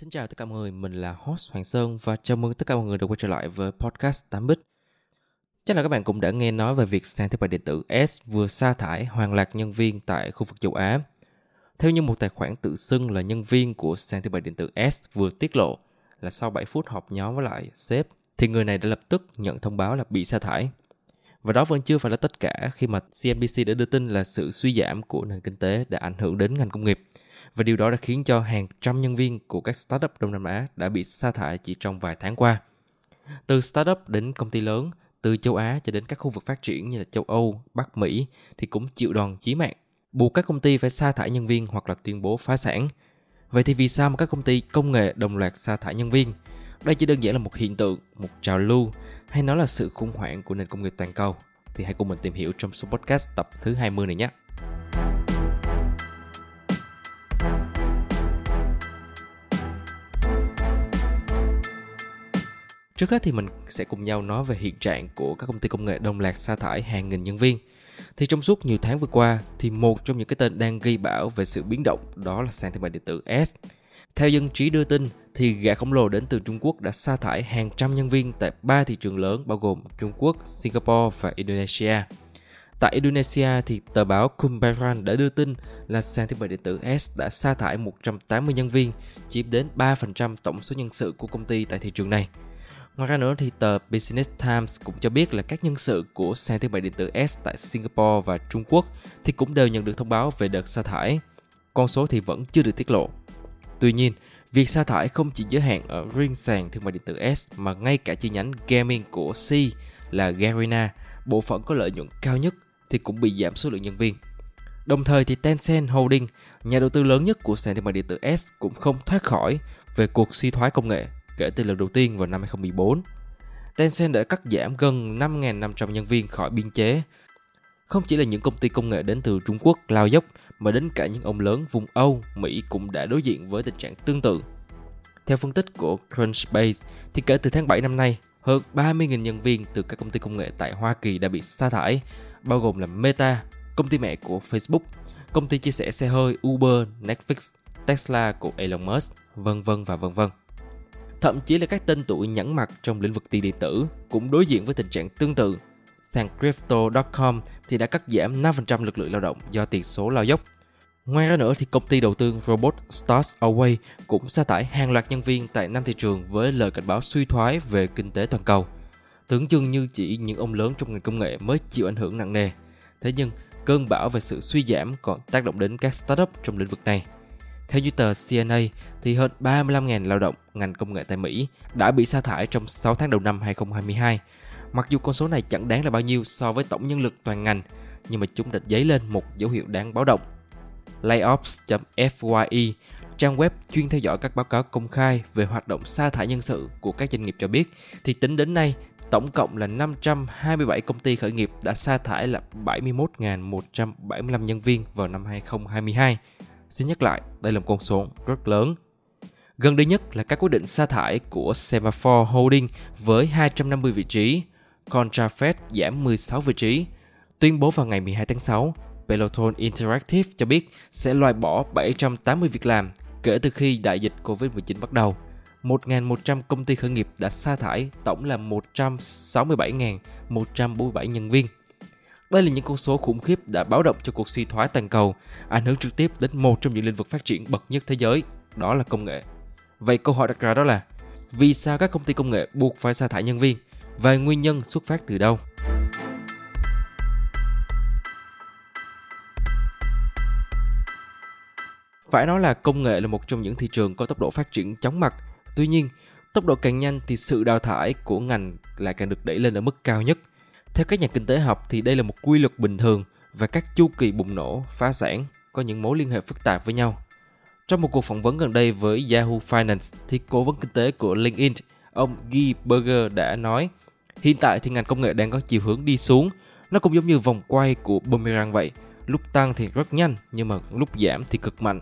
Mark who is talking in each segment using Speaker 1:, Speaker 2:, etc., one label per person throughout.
Speaker 1: Xin chào tất cả mọi người, mình là host Hoàng Sơn và chào mừng tất cả mọi người đã quay trở lại với podcast 8bit. Chắc là các bạn cũng đã nghe nói về việc sàn thương mại điện tử S vừa sa thải hàng loạt nhân viên tại khu vực châu Á. Theo như một tài khoản tự xưng là nhân viên của sàn thương mại điện tử S vừa tiết lộ là sau 7 phút họp nhóm với lại sếp thì người này đã lập tức nhận thông báo là bị sa thải. Và đó vẫn chưa phải là tất cả khi mà CNBC đã đưa tin là sự suy giảm của nền kinh tế đã ảnh hưởng đến ngành công nghiệp. Và điều đó đã khiến cho hàng trăm nhân viên của các startup Đông Nam Á đã bị sa thải chỉ trong vài tháng qua. Từ startup đến công ty lớn, từ châu Á cho đến các khu vực phát triển như là châu Âu, Bắc Mỹ thì cũng chịu đòn chí mạng, buộc các công ty phải sa thải nhân viên hoặc là tuyên bố phá sản. Vậy thì vì sao mà các công ty công nghệ đồng loạt sa thải nhân viên? Đây chỉ đơn giản là một hiện tượng, một trào lưu hay nó là sự khủng hoảng của nền công nghiệp toàn cầu? Thì hãy cùng mình tìm hiểu trong số podcast tập thứ 20 này nhé. Trước hết thì mình sẽ cùng nhau nói về hiện trạng của các công ty công nghệ đồng loạt sa thải hàng nghìn nhân viên. Thì trong suốt nhiều tháng vừa qua thì một trong những cái tên đang gây bão về sự biến động đó là sàn thương mại điện tử S. Theo dân trí đưa tin thì gã khổng lồ đến từ Trung Quốc đã sa thải hàng trăm nhân viên tại ba thị trường lớn bao gồm Trung Quốc, Singapore và Indonesia. Tại Indonesia thì tờ báo Kumbaran đã đưa tin là sàn thương mại điện tử S đã sa thải 180 nhân viên, chiếm đến 3% tổng số nhân sự của công ty tại thị trường này. Ngoài ra nữa thì tờ Business Times cũng cho biết là các nhân sự của sàn thương mại điện tử S tại Singapore và Trung Quốc thì cũng đều nhận được thông báo về đợt sa thải. Con số thì vẫn chưa được tiết lộ. Tuy nhiên, việc sa thải không chỉ giới hạn ở riêng sàn thương mại điện tử S mà ngay cả chi nhánh gaming của C là Garena, bộ phận có lợi nhuận cao nhất thì cũng bị giảm số lượng nhân viên. Đồng thời thì Tencent Holding, nhà đầu tư lớn nhất của sàn thương mại điện tử S cũng không thoát khỏi về cuộc suy thoái công nghệ kể từ lần đầu tiên vào năm 2014. Tencent đã cắt giảm gần 5.500 nhân viên khỏi biên chế. Không chỉ là những công ty công nghệ đến từ Trung Quốc lao dốc, mà đến cả những ông lớn vùng Âu, Mỹ cũng đã đối diện với tình trạng tương tự. Theo phân tích của Crunchbase, thì kể từ tháng 7 năm nay, hơn 30.000 nhân viên từ các công ty công nghệ tại Hoa Kỳ đã bị sa thải, bao gồm là Meta, công ty mẹ của Facebook, công ty chia sẻ xe hơi Uber, Netflix, Tesla của Elon Musk, vân vân và vân vân. Thậm chí là các tên tuổi nhẫn mặt trong lĩnh vực tiền điện tử cũng đối diện với tình trạng tương tự. Sàn Crypto.com thì đã cắt giảm 5% lực lượng lao động do tiền số lao dốc. Ngoài ra nữa thì công ty đầu tư Robot Stars Away cũng sa thải hàng loạt nhân viên tại năm thị trường với lời cảnh báo suy thoái về kinh tế toàn cầu. Tưởng chừng như chỉ những ông lớn trong ngành công nghệ mới chịu ảnh hưởng nặng nề. Thế nhưng, cơn bão về sự suy giảm còn tác động đến các startup trong lĩnh vực này. Theo như tờ CNA, thì hơn 35.000 lao động ngành công nghệ tại Mỹ đã bị sa thải trong 6 tháng đầu năm 2022. Mặc dù con số này chẳng đáng là bao nhiêu so với tổng nhân lực toàn ngành, nhưng mà chúng đã dấy lên một dấu hiệu đáng báo động. Layoffs.fye, trang web chuyên theo dõi các báo cáo công khai về hoạt động sa thải nhân sự của các doanh nghiệp cho biết, thì tính đến nay, tổng cộng là 527 công ty khởi nghiệp đã sa thải là 71.175 nhân viên vào năm 2022 Xin nhắc lại, đây là một con số rất lớn. Gần đây nhất là các quyết định sa thải của Semaphore Holding với 250 vị trí, Contrafed giảm 16 vị trí. Tuyên bố vào ngày 12 tháng 6, Peloton Interactive cho biết sẽ loại bỏ 780 việc làm kể từ khi đại dịch Covid-19 bắt đầu. 1.100 công ty khởi nghiệp đã sa thải, tổng là 167.147 nhân viên. Đây là những con số khủng khiếp đã báo động cho cuộc suy thoái toàn cầu, ảnh hưởng trực tiếp đến một trong những lĩnh vực phát triển bậc nhất thế giới, đó là công nghệ. Vậy câu hỏi đặt ra đó là, vì sao các công ty công nghệ buộc phải sa thải nhân viên và nguyên nhân xuất phát từ đâu? Phải nói là công nghệ là một trong những thị trường có tốc độ phát triển chóng mặt. Tuy nhiên, tốc độ càng nhanh thì sự đào thải của ngành lại càng được đẩy lên ở mức cao nhất. Theo các nhà kinh tế học thì đây là một quy luật bình thường và các chu kỳ bùng nổ, phá sản có những mối liên hệ phức tạp với nhau. Trong một cuộc phỏng vấn gần đây với Yahoo Finance thì cố vấn kinh tế của LinkedIn, ông Guy Berger đã nói hiện tại thì ngành công nghệ đang có chiều hướng đi xuống. Nó cũng giống như vòng quay của boomerang vậy. Lúc tăng thì rất nhanh nhưng mà lúc giảm thì cực mạnh.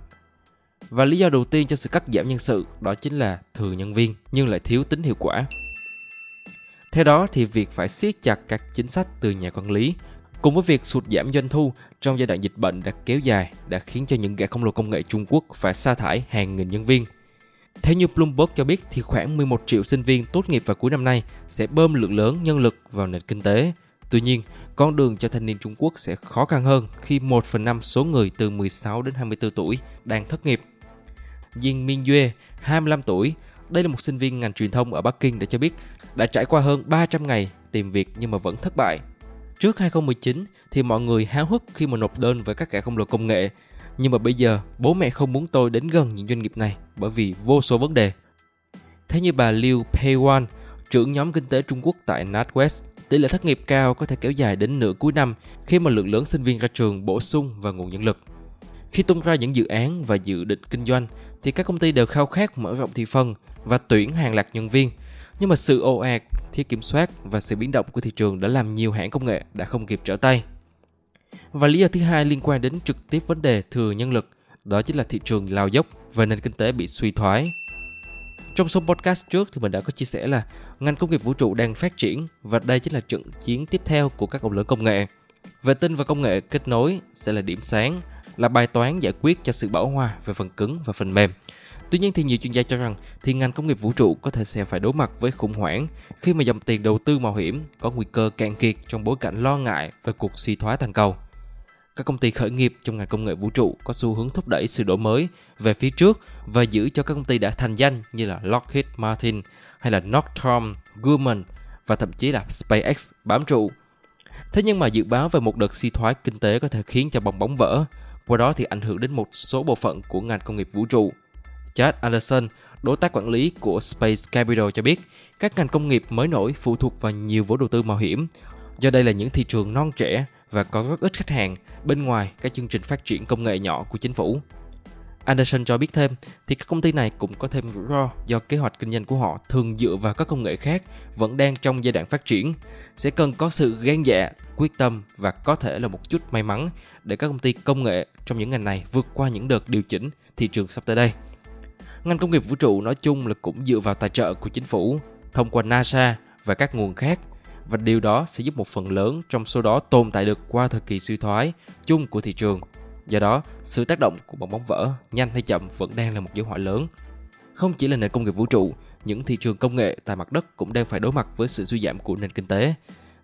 Speaker 1: Và lý do đầu tiên cho sự cắt giảm nhân sự đó chính là thừa nhân viên nhưng lại thiếu tính hiệu quả. Theo đó thì việc phải siết chặt các chính sách từ nhà quản lý cùng với việc sụt giảm doanh thu trong giai đoạn dịch bệnh đã kéo dài đã khiến cho những gã khổng lồ công nghệ Trung Quốc phải sa thải hàng nghìn nhân viên. Theo như Bloomberg cho biết thì khoảng 11 triệu sinh viên tốt nghiệp vào cuối năm nay sẽ bơm lượng lớn nhân lực vào nền kinh tế. Tuy nhiên, con đường cho thanh niên Trung Quốc sẽ khó khăn hơn khi 1 phần 5 số người từ 16 đến 24 tuổi đang thất nghiệp. Jin Min Yue, 25 tuổi, đây là một sinh viên ngành truyền thông ở Bắc Kinh đã cho biết đã trải qua hơn 300 ngày tìm việc nhưng mà vẫn thất bại. Trước 2019 thì mọi người háo hức khi mà nộp đơn với các kẻ khổng lồ công nghệ. Nhưng mà bây giờ bố mẹ không muốn tôi đến gần những doanh nghiệp này bởi vì vô số vấn đề. Thế như bà Liu Peiwan, trưởng nhóm kinh tế Trung Quốc tại NatWest, tỷ lệ thất nghiệp cao có thể kéo dài đến nửa cuối năm khi mà lượng lớn sinh viên ra trường bổ sung vào nguồn nhân lực. Khi tung ra những dự án và dự định kinh doanh thì các công ty đều khao khát mở rộng thị phần và tuyển hàng loạt nhân viên. Nhưng mà sự ồ ạt, thiếu kiểm soát và sự biến động của thị trường đã làm nhiều hãng công nghệ đã không kịp trở tay. Và lý do thứ hai liên quan đến trực tiếp vấn đề thừa nhân lực, đó chính là thị trường lao dốc và nền kinh tế bị suy thoái. Trong số podcast trước thì mình đã có chia sẻ là ngành công nghiệp vũ trụ đang phát triển và đây chính là trận chiến tiếp theo của các ông lớn công nghệ. Vệ tinh và công nghệ kết nối sẽ là điểm sáng, là bài toán giải quyết cho sự bảo hòa về phần cứng và phần mềm. Tuy nhiên thì nhiều chuyên gia cho rằng thì ngành công nghiệp vũ trụ có thể sẽ phải đối mặt với khủng hoảng khi mà dòng tiền đầu tư mạo hiểm có nguy cơ cạn kiệt trong bối cảnh lo ngại về cuộc suy thoái toàn cầu. Các công ty khởi nghiệp trong ngành công nghệ vũ trụ có xu hướng thúc đẩy sự đổi mới về phía trước và giữ cho các công ty đã thành danh như là Lockheed Martin hay là Northrop Grumman và thậm chí là SpaceX bám trụ. Thế nhưng mà dự báo về một đợt suy thoái kinh tế có thể khiến cho bong bóng vỡ, qua đó thì ảnh hưởng đến một số bộ phận của ngành công nghiệp vũ trụ Chad Anderson, đối tác quản lý của Space Capital cho biết, các ngành công nghiệp mới nổi phụ thuộc vào nhiều vốn đầu tư mạo hiểm. Do đây là những thị trường non trẻ và có rất ít khách hàng bên ngoài các chương trình phát triển công nghệ nhỏ của chính phủ. Anderson cho biết thêm thì các công ty này cũng có thêm rủi ro do kế hoạch kinh doanh của họ thường dựa vào các công nghệ khác vẫn đang trong giai đoạn phát triển. Sẽ cần có sự gan dạ, quyết tâm và có thể là một chút may mắn để các công ty công nghệ trong những ngành này vượt qua những đợt điều chỉnh thị trường sắp tới đây. Ngành công nghiệp vũ trụ nói chung là cũng dựa vào tài trợ của chính phủ thông qua NASA và các nguồn khác và điều đó sẽ giúp một phần lớn trong số đó tồn tại được qua thời kỳ suy thoái chung của thị trường. Do đó, sự tác động của bong bóng vỡ, nhanh hay chậm vẫn đang là một dấu hỏi lớn. Không chỉ là nền công nghiệp vũ trụ, những thị trường công nghệ tại mặt đất cũng đang phải đối mặt với sự suy giảm của nền kinh tế.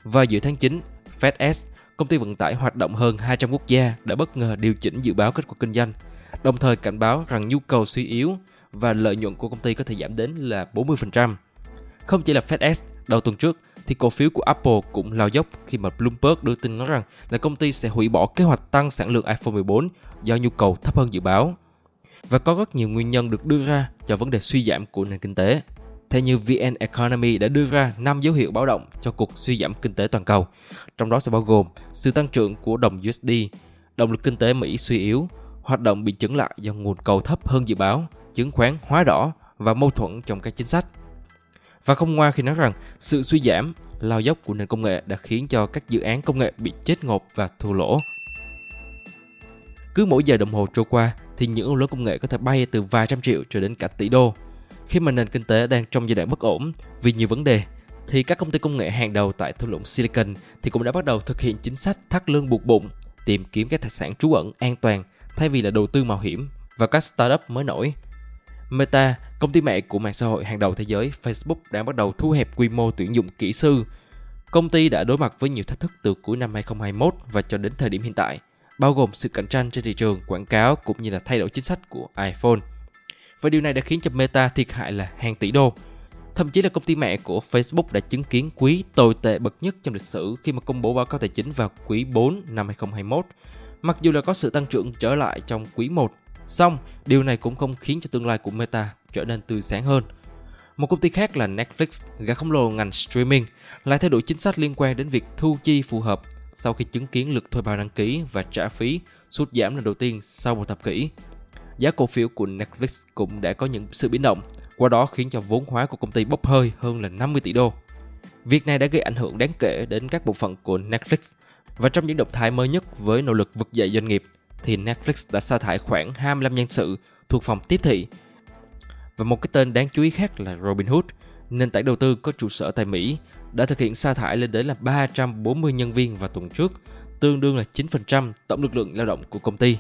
Speaker 1: Và giữa tháng 9, FedEx, công ty vận tải hoạt động hơn 200 quốc gia đã bất ngờ điều chỉnh dự báo kết quả kinh doanh, đồng thời cảnh báo rằng nhu cầu suy yếu và lợi nhuận của công ty có thể giảm đến là 40%. Không chỉ là FedEx, đầu tuần trước thì cổ phiếu của Apple cũng lao dốc khi mà Bloomberg đưa tin nói rằng là công ty sẽ hủy bỏ kế hoạch tăng sản lượng iPhone 14 do nhu cầu thấp hơn dự báo. Và có rất nhiều nguyên nhân được đưa ra cho vấn đề suy giảm của nền kinh tế. Theo như VN Economy đã đưa ra 5 dấu hiệu báo động cho cuộc suy giảm kinh tế toàn cầu. Trong đó sẽ bao gồm sự tăng trưởng của đồng USD, động lực kinh tế Mỹ suy yếu, hoạt động bị chững lại do nguồn cầu thấp hơn dự báo, chứng khoán hóa đỏ và mâu thuẫn trong các chính sách. Và không ngoa khi nói rằng sự suy giảm, lao dốc của nền công nghệ đã khiến cho các dự án công nghệ bị chết ngột và thua lỗ. Cứ mỗi giờ đồng hồ trôi qua thì những ông lớn công nghệ có thể bay từ vài trăm triệu cho đến cả tỷ đô. Khi mà nền kinh tế đang trong giai đoạn bất ổn vì nhiều vấn đề, thì các công ty công nghệ hàng đầu tại thung lũng Silicon thì cũng đã bắt đầu thực hiện chính sách thắt lưng buộc bụng, tìm kiếm các tài sản trú ẩn an toàn thay vì là đầu tư mạo hiểm vào các startup mới nổi Meta, công ty mẹ của mạng xã hội hàng đầu thế giới Facebook đang bắt đầu thu hẹp quy mô tuyển dụng kỹ sư. Công ty đã đối mặt với nhiều thách thức từ cuối năm 2021 và cho đến thời điểm hiện tại, bao gồm sự cạnh tranh trên thị trường quảng cáo cũng như là thay đổi chính sách của iPhone. Và điều này đã khiến cho Meta thiệt hại là hàng tỷ đô. Thậm chí là công ty mẹ của Facebook đã chứng kiến quý tồi tệ bậc nhất trong lịch sử khi mà công bố báo cáo tài chính vào quý 4 năm 2021. Mặc dù là có sự tăng trưởng trở lại trong quý 1 Xong, điều này cũng không khiến cho tương lai của Meta trở nên tươi sáng hơn. Một công ty khác là Netflix, gã khổng lồ ngành streaming, lại thay đổi chính sách liên quan đến việc thu chi phù hợp sau khi chứng kiến lượt thuê bao đăng ký và trả phí sụt giảm lần đầu tiên sau một thập kỷ. Giá cổ phiếu của Netflix cũng đã có những sự biến động, qua đó khiến cho vốn hóa của công ty bốc hơi hơn là 50 tỷ đô. Việc này đã gây ảnh hưởng đáng kể đến các bộ phận của Netflix và trong những động thái mới nhất với nỗ lực vực dậy doanh nghiệp thì Netflix đã sa thải khoảng 25 nhân sự thuộc phòng tiếp thị. Và một cái tên đáng chú ý khác là Robinhood, nền tảng đầu tư có trụ sở tại Mỹ, đã thực hiện sa thải lên đến là 340 nhân viên vào tuần trước, tương đương là 9% tổng lực lượng lao động của công ty.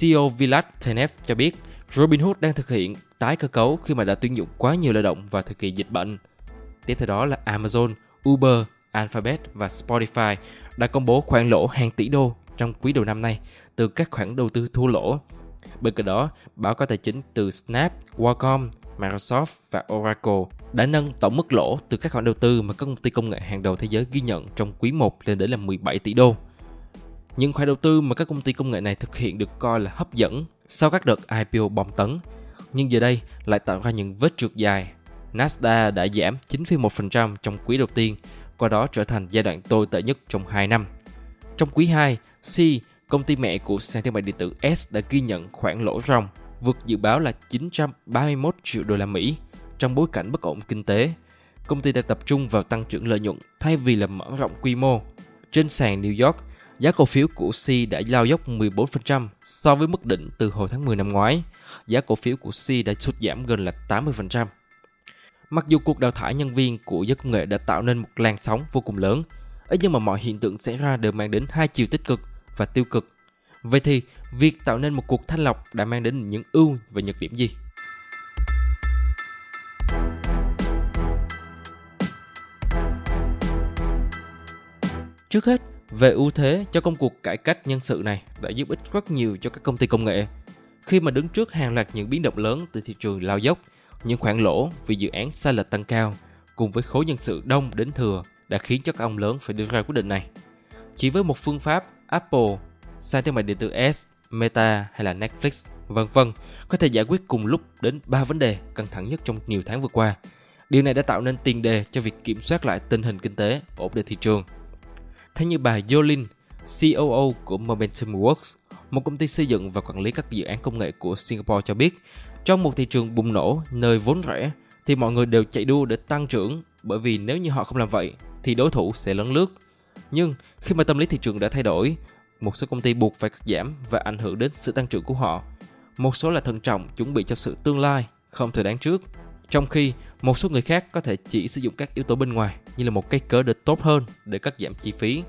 Speaker 1: CEO Vilas Tenev cho biết Robinhood đang thực hiện tái cơ cấu khi mà đã tuyển dụng quá nhiều lao động vào thời kỳ dịch bệnh. Tiếp theo đó là Amazon, Uber, Alphabet và Spotify đã công bố khoản lỗ hàng tỷ đô trong quý đầu năm nay từ các khoản đầu tư thua lỗ. Bên cạnh đó, báo cáo tài chính từ Snap, Qualcomm, Microsoft và Oracle đã nâng tổng mức lỗ từ các khoản đầu tư mà các công ty công nghệ hàng đầu thế giới ghi nhận trong quý 1 lên đến là 17 tỷ đô. Những khoản đầu tư mà các công ty công nghệ này thực hiện được coi là hấp dẫn sau các đợt IPO bom tấn, nhưng giờ đây lại tạo ra những vết trượt dài. Nasdaq đã giảm 9,1% trong quý đầu tiên, qua đó trở thành giai đoạn tồi tệ nhất trong 2 năm. Trong quý 2, C, công ty mẹ của sàn thương mại điện tử S đã ghi nhận khoản lỗ ròng vượt dự báo là 931 triệu đô la Mỹ trong bối cảnh bất ổn kinh tế. Công ty đã tập trung vào tăng trưởng lợi nhuận thay vì là mở rộng quy mô. Trên sàn New York, giá cổ phiếu của C đã lao dốc 14% so với mức đỉnh từ hồi tháng 10 năm ngoái. Giá cổ phiếu của C đã sụt giảm gần là 80%. Mặc dù cuộc đào thải nhân viên của giới công nghệ đã tạo nên một làn sóng vô cùng lớn, ấy nhưng mà mọi hiện tượng xảy ra đều mang đến hai chiều tích cực và tiêu cực. Vậy thì, việc tạo nên một cuộc thanh lọc đã mang đến những ưu và nhược điểm gì? Trước hết, về ưu thế cho công cuộc cải cách nhân sự này đã giúp ích rất nhiều cho các công ty công nghệ. Khi mà đứng trước hàng loạt những biến động lớn từ thị trường lao dốc, những khoản lỗ vì dự án sai lệch tăng cao cùng với khối nhân sự đông đến thừa đã khiến cho các ông lớn phải đưa ra quyết định này. Chỉ với một phương pháp, Apple, sàn thương mại điện tử S, Meta hay là Netflix, vân vân có thể giải quyết cùng lúc đến 3 vấn đề căng thẳng nhất trong nhiều tháng vừa qua. Điều này đã tạo nên tiền đề cho việc kiểm soát lại tình hình kinh tế, ổn định thị trường. Theo như bà Yolin, COO của Momentum Works, một công ty xây dựng và quản lý các dự án công nghệ của Singapore cho biết, trong một thị trường bùng nổ nơi vốn rẻ thì mọi người đều chạy đua để tăng trưởng bởi vì nếu như họ không làm vậy thì đối thủ sẽ lấn lướt. Nhưng khi mà tâm lý thị trường đã thay đổi, một số công ty buộc phải cắt giảm và ảnh hưởng đến sự tăng trưởng của họ. Một số là thận trọng chuẩn bị cho sự tương lai, không thể đoán trước. Trong khi một số người khác có thể chỉ sử dụng các yếu tố bên ngoài như là một cái cớ để tốt hơn để cắt giảm chi phí.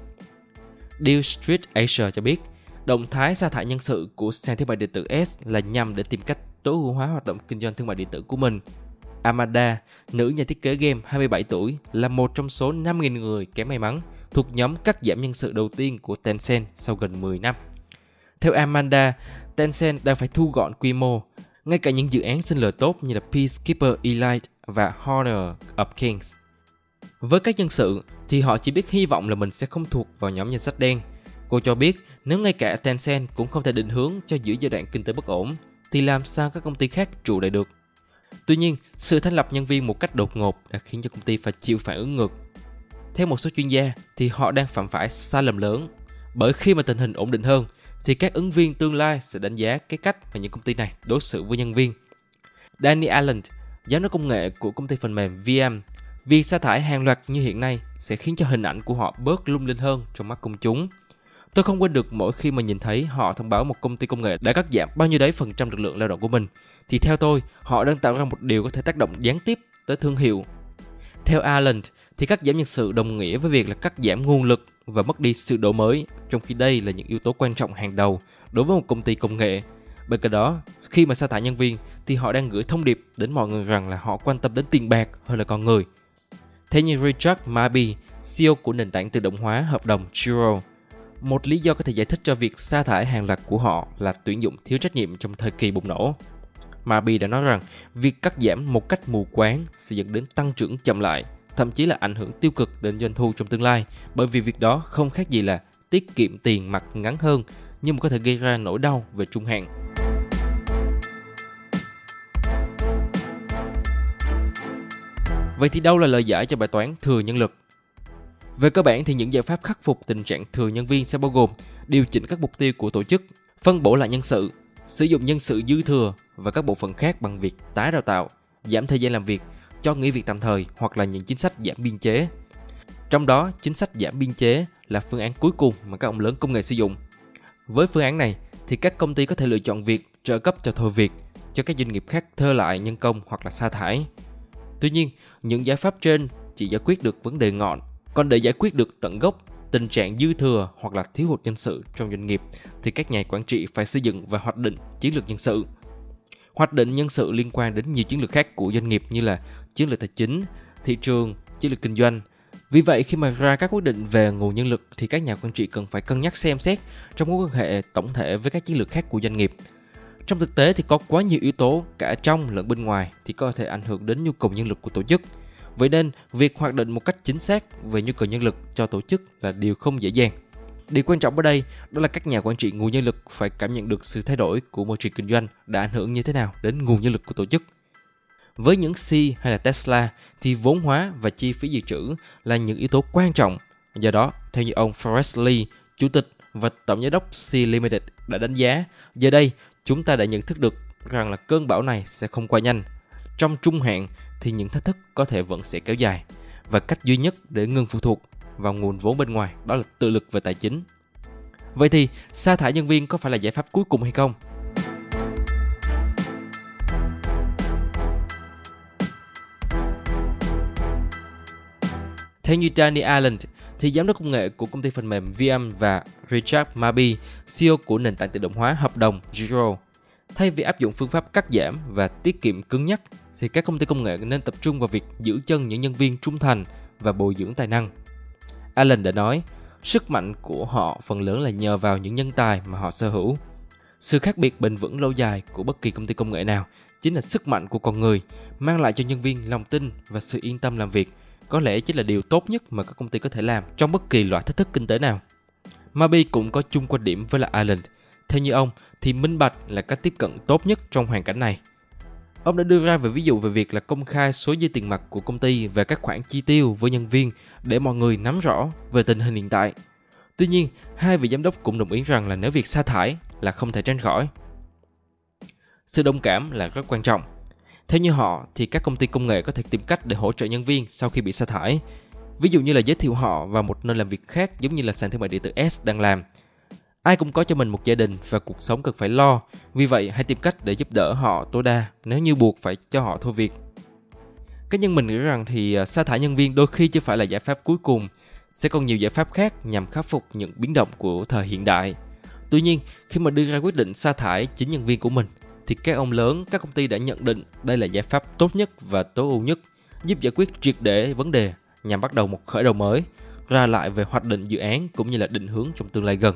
Speaker 1: Deal Street Asia cho biết, động thái sa thải nhân sự của sàn thương mại điện tử S là nhằm để tìm cách tối ưu hóa hoạt động kinh doanh thương mại điện tử của mình. Amanda, nữ nhà thiết kế game 27 tuổi, là một trong số 5.000 người kém may mắn thuộc nhóm cắt giảm nhân sự đầu tiên của Tencent sau gần 10 năm. Theo Amanda, Tencent đang phải thu gọn quy mô. Ngay cả những dự án sinh lời tốt như là Peacekeeper Elite và Honor of Kings. Với các nhân sự thì họ chỉ biết hy vọng là mình sẽ không thuộc vào nhóm danh sách đen. Cô cho biết nếu ngay cả Tencent cũng không thể định hướng cho giữa giai đoạn kinh tế bất ổn thì làm sao các công ty khác trụ lại được. Tuy nhiên, sự thành lập nhân viên một cách đột ngột đã khiến cho công ty phải chịu phản ứng ngược theo một số chuyên gia thì họ đang phạm phải sai lầm lớn bởi khi mà tình hình ổn định hơn thì các ứng viên tương lai sẽ đánh giá cái cách mà những công ty này đối xử với nhân viên. Danny Allen, giám đốc công nghệ của công ty phần mềm VM, việc sa thải hàng loạt như hiện nay sẽ khiến cho hình ảnh của họ bớt lung linh hơn trong mắt công chúng. Tôi không quên được mỗi khi mà nhìn thấy họ thông báo một công ty công nghệ đã cắt giảm bao nhiêu đấy phần trăm lực lượng lao động của mình, thì theo tôi, họ đang tạo ra một điều có thể tác động gián tiếp tới thương hiệu. Theo Allen, thì cắt giảm nhân sự đồng nghĩa với việc là cắt giảm nguồn lực và mất đi sự đổi mới, trong khi đây là những yếu tố quan trọng hàng đầu đối với một công ty công nghệ. Bên cạnh đó, khi mà sa thải nhân viên thì họ đang gửi thông điệp đến mọi người rằng là họ quan tâm đến tiền bạc hơn là con người. Thế nhưng, Richard Mabi, CEO của nền tảng tự động hóa hợp đồng Chiro, một lý do có thể giải thích cho việc sa thải hàng loạt của họ là tuyển dụng thiếu trách nhiệm trong thời kỳ bùng nổ. Mabi đã nói rằng việc cắt giảm một cách mù quáng sẽ dẫn đến tăng trưởng chậm lại thậm chí là ảnh hưởng tiêu cực đến doanh thu trong tương lai bởi vì việc đó không khác gì là tiết kiệm tiền mặt ngắn hơn nhưng mà có thể gây ra nỗi đau về trung hạn. Vậy thì đâu là lời giải cho bài toán thừa nhân lực? Về cơ bản thì những giải pháp khắc phục tình trạng thừa nhân viên sẽ bao gồm điều chỉnh các mục tiêu của tổ chức, phân bổ lại nhân sự, sử dụng nhân sự dư thừa và các bộ phận khác bằng việc tái đào tạo, giảm thời gian làm việc, cho nghỉ việc tạm thời hoặc là những chính sách giảm biên chế. Trong đó, chính sách giảm biên chế là phương án cuối cùng mà các ông lớn công nghệ sử dụng. Với phương án này thì các công ty có thể lựa chọn việc trợ cấp cho thôi việc cho các doanh nghiệp khác thơ lại nhân công hoặc là sa thải. Tuy nhiên, những giải pháp trên chỉ giải quyết được vấn đề ngọn, còn để giải quyết được tận gốc tình trạng dư thừa hoặc là thiếu hụt nhân sự trong doanh nghiệp thì các nhà quản trị phải xây dựng và hoạch định chiến lược nhân sự. Hoạch định nhân sự liên quan đến nhiều chiến lược khác của doanh nghiệp như là chiến lược tài chính, thị trường, chiến lược kinh doanh. Vì vậy khi mà ra các quyết định về nguồn nhân lực thì các nhà quản trị cần phải cân nhắc xem xét trong mối quan hệ tổng thể với các chiến lược khác của doanh nghiệp. Trong thực tế thì có quá nhiều yếu tố cả trong lẫn bên ngoài thì có thể ảnh hưởng đến nhu cầu nhân lực của tổ chức. Vậy nên, việc hoạch định một cách chính xác về nhu cầu nhân lực cho tổ chức là điều không dễ dàng. Điều quan trọng ở đây đó là các nhà quản trị nguồn nhân lực phải cảm nhận được sự thay đổi của môi trường kinh doanh đã ảnh hưởng như thế nào đến nguồn nhân lực của tổ chức. Với những C hay là Tesla thì vốn hóa và chi phí dự trữ là những yếu tố quan trọng. Do đó, theo như ông Forrest Lee, chủ tịch và tổng giám đốc C Limited đã đánh giá, giờ đây chúng ta đã nhận thức được rằng là cơn bão này sẽ không qua nhanh. Trong trung hạn thì những thách thức có thể vẫn sẽ kéo dài và cách duy nhất để ngừng phụ thuộc vào nguồn vốn bên ngoài đó là tự lực về tài chính. Vậy thì sa thải nhân viên có phải là giải pháp cuối cùng hay không? Theo như Danny Allen, thì giám đốc công nghệ của công ty phần mềm VM và Richard Mabi, CEO của nền tảng tự động hóa hợp đồng Zero, thay vì áp dụng phương pháp cắt giảm và tiết kiệm cứng nhắc thì các công ty công nghệ nên tập trung vào việc giữ chân những nhân viên trung thành và bồi dưỡng tài năng. Allen đã nói, sức mạnh của họ phần lớn là nhờ vào những nhân tài mà họ sở hữu. Sự khác biệt bền vững lâu dài của bất kỳ công ty công nghệ nào chính là sức mạnh của con người, mang lại cho nhân viên lòng tin và sự yên tâm làm việc. Có lẽ chính là điều tốt nhất mà các công ty có thể làm trong bất kỳ loại thách thức kinh tế nào. Mabi cũng có chung quan điểm với là Allen. Theo như ông, thì minh bạch là cách tiếp cận tốt nhất trong hoàn cảnh này. Ông đã đưa ra về ví dụ về việc là công khai số dư tiền mặt của công ty về các khoản chi tiêu với nhân viên để mọi người nắm rõ về tình hình hiện tại. Tuy nhiên, hai vị giám đốc cũng đồng ý rằng là nếu việc sa thải là không thể tránh khỏi. Sự đồng cảm là rất quan trọng. Theo như họ thì các công ty công nghệ có thể tìm cách để hỗ trợ nhân viên sau khi bị sa thải. Ví dụ như là giới thiệu họ vào một nơi làm việc khác giống như là sàn thương mại điện tử S đang làm – Ai cũng có cho mình một gia đình và cuộc sống cần phải lo, vì vậy hãy tìm cách để giúp đỡ họ tối đa nếu như buộc phải cho họ thôi việc. Cá nhân mình nghĩ rằng thì à, sa thải nhân viên đôi khi chưa phải là giải pháp cuối cùng, sẽ còn nhiều giải pháp khác nhằm khắc phục những biến động của thời hiện đại. Tuy nhiên, khi mà đưa ra quyết định sa thải chính nhân viên của mình, thì các ông lớn, các công ty đã nhận định đây là giải pháp tốt nhất và tối ưu nhất, giúp giải quyết triệt để vấn đề nhằm bắt đầu một khởi đầu mới, ra lại về hoạch định dự án cũng như là định hướng trong tương lai gần.